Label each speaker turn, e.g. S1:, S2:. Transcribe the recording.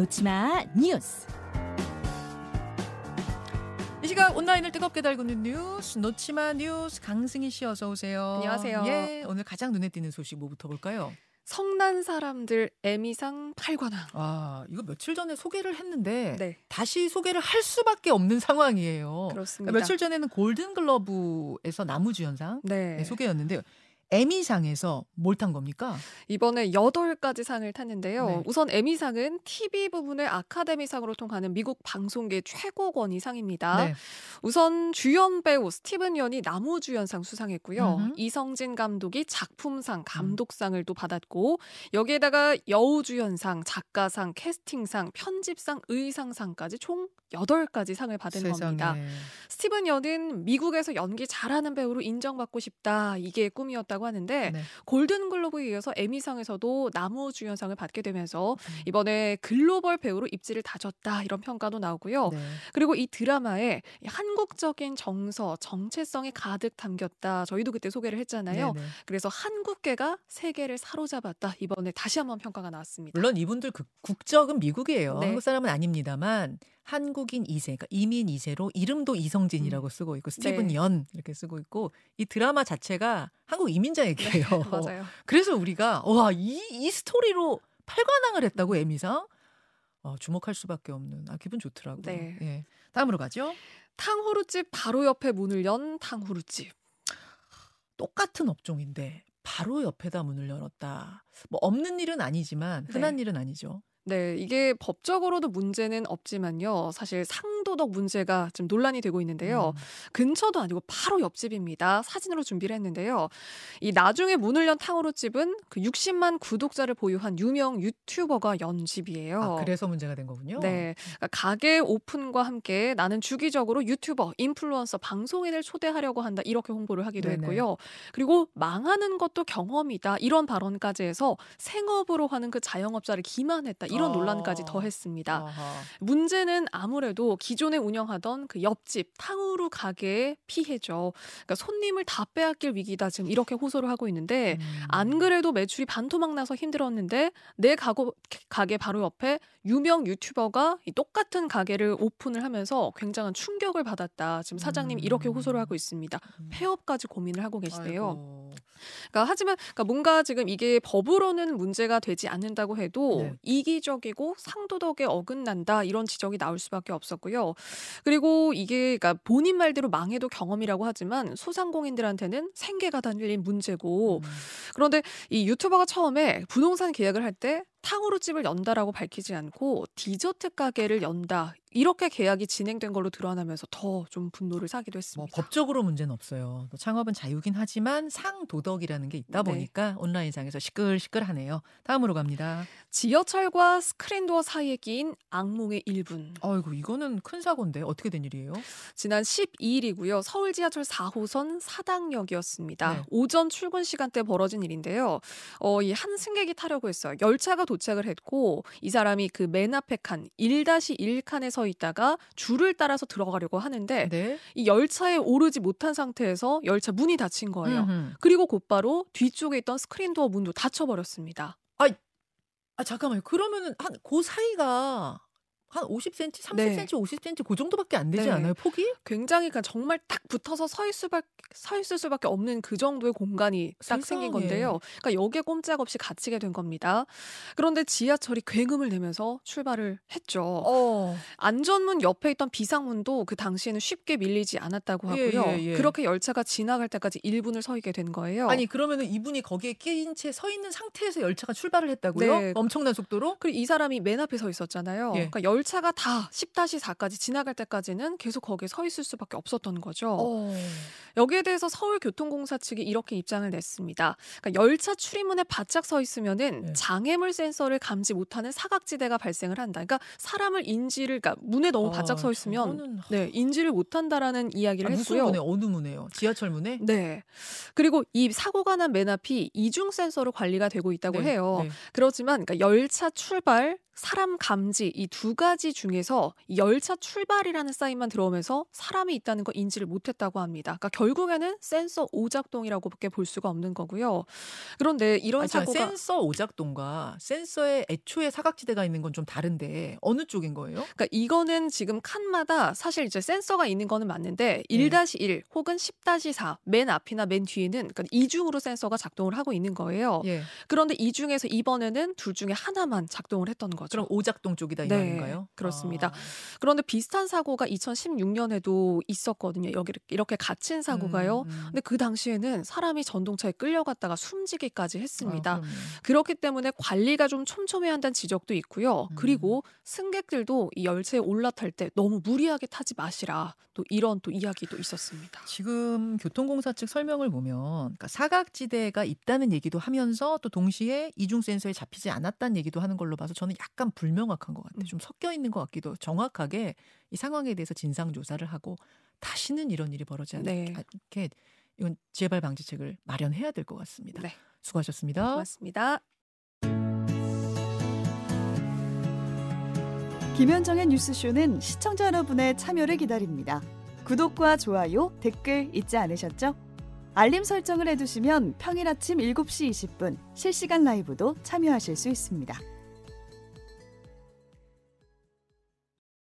S1: 놓치마 뉴스. 이 시각 온라인을 뜨겁게 달구는 뉴스 놓치마 뉴스 강승희 씨 어서 오세요.
S2: 안녕하세요.
S1: 예, 오늘 가장 눈에 띄는 소식 뭐부터 볼까요?
S2: 성난 사람들 에미상 8관왕.
S1: 아, 이거 며칠 전에 소개를 했는데
S2: 네,
S1: 다시 소개를 할 수밖에 없는 상황이에요.
S2: 그렇습니다.
S1: 며칠 전에는 골든 글러브에서 나무주연상
S2: 네.
S1: 네, 소개였는데요. 에미상에서 뭘 탄 겁니까?
S2: 이번에 8가지 상을 탔는데요.
S1: 네.
S2: 우선 에미상은 TV 부분을 아카데미상으로 통하는 미국 방송계 최고권위 상입니다.
S1: 네.
S2: 우선 주연 배우 스티븐 연이 나무주연상 수상했고요.
S1: 음흠.
S2: 이성진 감독이 작품상, 감독상을 또 받았고 여기에다가 여우주연상, 작가상, 캐스팅상, 편집상, 의상상까지 총 8가지 상을 받은 겁니다.
S1: 세상에.
S2: 스티븐 연은 미국에서 연기 잘하는 배우로 인정받고 싶다. 이게 꿈이었다고 하는데
S1: 네.
S2: 골든글로브에 이어서 에미상에서도 나무주연상을 받게 되면서
S1: 음.
S2: 이번에 글로벌 배우로 입지를 다졌다. 이런 평가도 나오고요.
S1: 네.
S2: 그리고 이 드라마에 이 한국적인 정서, 정체성이 가득 담겼다. 저희도 그때 소개를 했잖아요.
S1: 네네.
S2: 그래서 한국계가 세계를 사로잡았다. 이번에 다시 한번 평가가 나왔습니다.
S1: 물론 이분들 그 국적은 미국이에요.
S2: 네.
S1: 한국 사람은 아닙니다만 한국인 2세, 그러니까 이민 2세로 이름도 이성진이라고 쓰고 있고 스티븐
S2: 음. 네.
S1: 연 이렇게 쓰고 있고 이 드라마 자체가 한국 이민자 얘기예요.
S2: 맞아요.
S1: 그래서 우리가 와이 이 스토리로 팔관왕을 했다고 에미상 어, 주목할 수밖에 없는 아 기분 좋더라고요.
S2: 네.
S1: 예. 다음으로 가죠.
S2: 탕후루집 바로 옆에 문을 연 탕후루집.
S1: 똑같은 업종인데 바로 옆에다 문을 열었다. 뭐 없는 일은 아니지만 흔한
S2: 네.
S1: 일은 아니죠.
S2: 네, 이게 법적으로도 문제는 없지만요. 사실 상 도덕 문제가 지금 논란이 되고 있는데요.
S1: 음.
S2: 근처도 아니고 바로 옆집입니다. 사진으로 준비를 했는데요. 이 나중에 문을 연 탕후루 집은 그 60만 구독자를 보유한 유명 유튜버가 연 집이에요.
S1: 아, 그래서 문제가 된 거군요.
S2: 네, 그러니까 가게 오픈과 함께 나는 주기적으로 유튜버, 인플루언서, 방송인을 초대하려고 한다 이렇게 홍보를 하기도
S1: 네네.
S2: 했고요. 그리고 망하는 것도 경험이다 이런 발언까지 해서 생업으로 하는 그 자영업자를 기만했다 이런
S1: 아.
S2: 논란까지 더했습니다.
S1: 아하.
S2: 문제는 아무래도 기존에 운영하던 그 옆집 탕후루 가게의 피해죠. 그러니까 손님을 다 빼앗길 위기다 지금 이렇게 호소를 하고 있는데
S1: 음.
S2: 안 그래도 매출이 반토막 나서 힘들었는데 내 가고, 가게 바로 옆에 유명 유튜버가 이 똑같은 가게를 오픈을 하면서 굉장한 충격을 받았다. 지금 사장님이 이렇게 호소를 하고 있습니다.
S1: 음.
S2: 폐업까지 고민을 하고 계시대요. 그러니까 하지만 그러니까 뭔가 지금 이게 법으로는 문제가 되지 않는다고 해도
S1: 네.
S2: 이기적이고 상도덕에 어긋난다 이런 지적이 나올 수밖에 없었고요. 그리고 이게 그러니까 본인 말대로 망해도 경험이라고 하지만 소상공인들한테는 생계가 달린 문제고
S1: 음.
S2: 그런데 이 유튜버가 처음에 부동산 계약을 할 때 탕후루 집을 연다라고 밝히지 않고 디저트 가게를 연다 이렇게 계약이 진행된 걸로 드러나면서 더 좀 분노를 사기도
S1: 뭐
S2: 했습니다.
S1: 법적으로 문제는 없어요. 또 창업은 자유긴 하지만 상도덕이라는 게 있다
S2: 네.
S1: 보니까 온라인상에서 시끌시끌하네요. 다음으로 갑니다.
S2: 지하철과 스크린도어 사이에 끼인 악몽의 1분.
S1: 아이고 이거는 큰 사고인데 어떻게 된 일이에요?
S2: 지난 12일이고요. 서울 지하철 4호선 사당역이었습니다.
S1: 네.
S2: 오전 출근 시간대 벌어진 일인데요. 어, 이 한 승객이 타려고 했어요. 열차가 도착을 했고 이 사람이 그 맨 앞에 칸 1-1 칸에 서 있다가 줄을 따라서 들어가려고 하는데
S1: 네.
S2: 이 열차에 오르지 못한 상태에서 열차 문이 닫힌 거예요.
S1: 음흠.
S2: 그리고 곧바로 뒤쪽에 있던 스크린 도어 문도 닫혀 버렸습니다.
S1: 아 잠깐만요. 그러면은 한 그 사이가 한 50cm, 30cm,
S2: 네.
S1: 50cm 그 정도밖에 안 되지
S2: 네.
S1: 않아요? 폭이?
S2: 굉장히 그냥 정말 딱 붙어서 서 있을 수밖에 서 있을 수밖에 없는 그 정도의 공간이 딱
S1: 세상에.
S2: 생긴 건데요. 그러니까 여기에 꼼짝없이 갇히게 된 겁니다. 그런데 지하철이 굉음을 내면서 출발을 했죠.
S1: 어.
S2: 안전문 옆에 있던 비상문도 그 당시에는 쉽게 밀리지 않았다고
S1: 예,
S2: 하고요.
S1: 예, 예.
S2: 그렇게 열차가 지나갈 때까지 1분을 서 있게 된 거예요.
S1: 아니 그러면은 이분이 거기에 끼인 채 서 있는 상태에서 열차가 출발을 했다고요?
S2: 네.
S1: 엄청난 속도로?
S2: 그리고 이 사람이 맨 앞에 서 있었잖아요.
S1: 예.
S2: 그러니까 열 차가 다 10-4까지 지나갈 때까지는 계속 거기에 서 있을 수밖에 없었던 거죠.
S1: 어.
S2: 여기에 대해서 서울교통공사 측이 이렇게 입장을 냈습니다. 그러니까 열차 출입문에 바짝 서 있으면은
S1: 네.
S2: 장애물 센서를 감지 못하는 사각지대가 발생을 한다. 그러니까 사람을 인지를 그러니까 문에 너무 바짝 서 있으면
S1: 저거는
S2: 네 인지를 못 한다라는 이야기를
S1: 아,
S2: 했고요.
S1: 문에 어느 문에요? 지하철 문에?
S2: 네. 그리고 이 사고가 난 맨 앞이 이중 센서로 관리가 되고 있다고
S1: 네,
S2: 해요.
S1: 네.
S2: 그렇지만 그러니까 열차 출발 사람 감지 이 두 가지 중에서 열차 출발이라는 사인만 들어오면서 사람이 있다는 거 인지를 못했다고 합니다. 그러니까 결국에는 센서 오작동이라고밖에 볼 수가 없는 거고요. 그런데 이런
S1: 아, 자,
S2: 사고가
S1: 센서 오작동과 센서에 애초에 사각지대가 있는 건 좀 다른데 어느 쪽인 거예요?
S2: 그러니까 이거는 지금 칸마다 사실 이제 센서가 있는 거는 맞는데
S1: 네.
S2: 1-1 혹은 10-4 맨 앞이나 맨 뒤에는 그러니까 이중으로 센서가 작동을 하고 있는 거예요.
S1: 예.
S2: 그런데 이 중에서 이번에는 둘 중에 하나만 작동을 했던 거죠.
S1: 그럼 오작동 쪽이다 이
S2: 네,
S1: 말인가요?
S2: 그렇습니다.
S1: 아.
S2: 그런데 비슷한 사고가 2016년에도 있었거든요. 여기 이렇게 갇힌 사고가요.
S1: 음, 음.
S2: 근데 그 당시에는 사람이 전동차에 끌려갔다가 숨지기까지 했습니다.
S1: 아.
S2: 그렇기 때문에 관리가 좀 촘촘해야 한다는 지적도 있고요.
S1: 음.
S2: 그리고 승객들도 이 열차에 올라탈 때 너무 무리하게 타지 마시라. 또 이런 또 이야기도 있었습니다.
S1: 지금 교통공사 측 설명을 보면 그러니까 사각지대가 있다는 얘기도 하면서 또 동시에 이중 센서에 잡히지 않았다는 얘기도 하는 걸로 봐서 저는 약간 불명확한 것 같아요.
S2: 음.
S1: 좀 섞여 있는 것 같기도 정확하게 이 상황에 대해서 진상 조사를 하고 다시는 이런 일이 벌어지지
S2: 네.
S1: 않게 이건 재발 방지책을 마련해야 될 것 같습니다.
S2: 네.
S1: 수고하셨습니다.
S2: 고맙습니다.
S3: 김현정의 뉴스쇼는 시청자 여러분의 참여를 기다립니다. 구독과 좋아요, 댓글 잊지 않으셨죠? 알림 설정을 해두시면 평일 아침 7시 20분 실시간 라이브도 참여하실 수 있습니다.